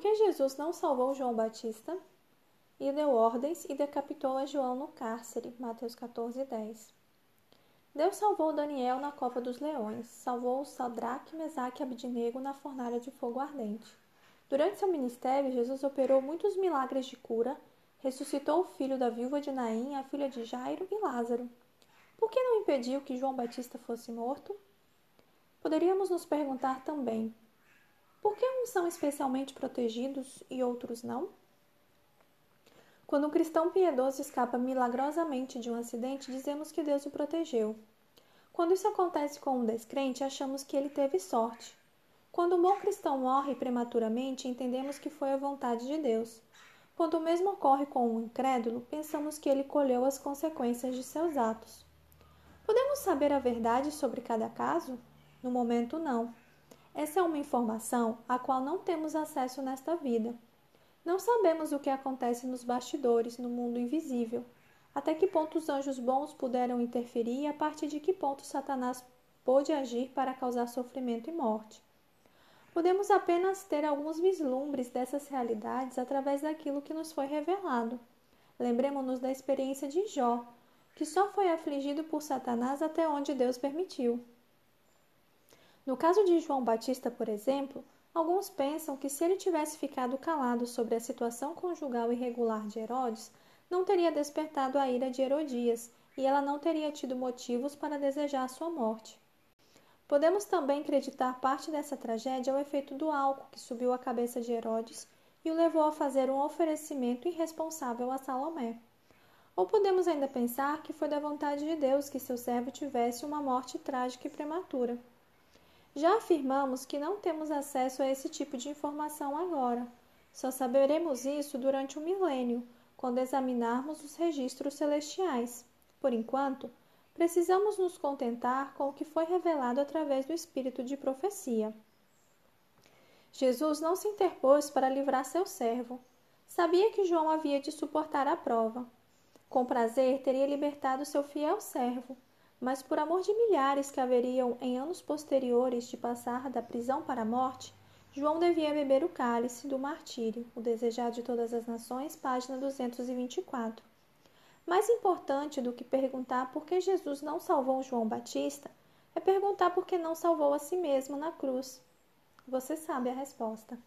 que Jesus não salvou João Batista? E deu ordens e decapitou a João no cárcere. Mateus 14, 10. Deus salvou Daniel na cova dos leões, salvou Sadraque, Mesaque e Abidnego na fornalha de fogo ardente. Durante seu ministério, Jesus operou muitos milagres de cura, ressuscitou o filho da viúva de Naim, a filha de Jairo e Lázaro. Por que não impediu que João Batista fosse morto? Poderíamos nos perguntar também: por que uns são especialmente protegidos e outros não? Quando um cristão piedoso escapa milagrosamente de um acidente, dizemos que Deus o protegeu. Quando isso acontece com um descrente, achamos que ele teve sorte. Quando um bom cristão morre prematuramente, entendemos que foi a vontade de Deus. Quando o mesmo ocorre com um incrédulo, pensamos que ele colheu as consequências de seus atos. Podemos saber a verdade sobre cada caso? No momento, não. Essa é uma informação a qual não temos acesso nesta vida. Não sabemos o que acontece nos bastidores, no mundo invisível. Até que ponto os anjos bons puderam interferir e a partir de que ponto Satanás pôde agir para causar sofrimento e morte. Podemos apenas ter alguns vislumbres dessas realidades através daquilo que nos foi revelado. Lembremos-nos da experiência de Jó, que só foi afligido por Satanás até onde Deus permitiu. No caso de João Batista, por exemplo, alguns pensam que se ele tivesse ficado calado sobre a situação conjugal irregular de Herodes, não teria despertado a ira de Herodias e ela não teria tido motivos para desejar sua morte. Podemos também acreditar parte dessa tragédia ao efeito do álcool que subiu a cabeça de Herodes e o levou a fazer um oferecimento irresponsável a Salomé. Ou podemos ainda pensar que foi da vontade de Deus que seu servo tivesse uma morte trágica e prematura. Já afirmamos que não temos acesso a esse tipo de informação agora. Só saberemos isso durante um milênio, quando examinarmos os registros celestiais. Por enquanto, precisamos nos contentar com o que foi revelado através do espírito de profecia. Jesus não se interpôs para livrar seu servo. Sabia que João havia de suportar a prova. Com prazer teria libertado seu fiel servo, mas por amor de milhares que haveriam em anos posteriores de passar da prisão para a morte, João devia beber o cálice do martírio, o desejado de todas as nações, página 224. Mais importante do que perguntar por que Jesus não salvou João Batista é perguntar por que não salvou a si mesmo na cruz. Você sabe a resposta.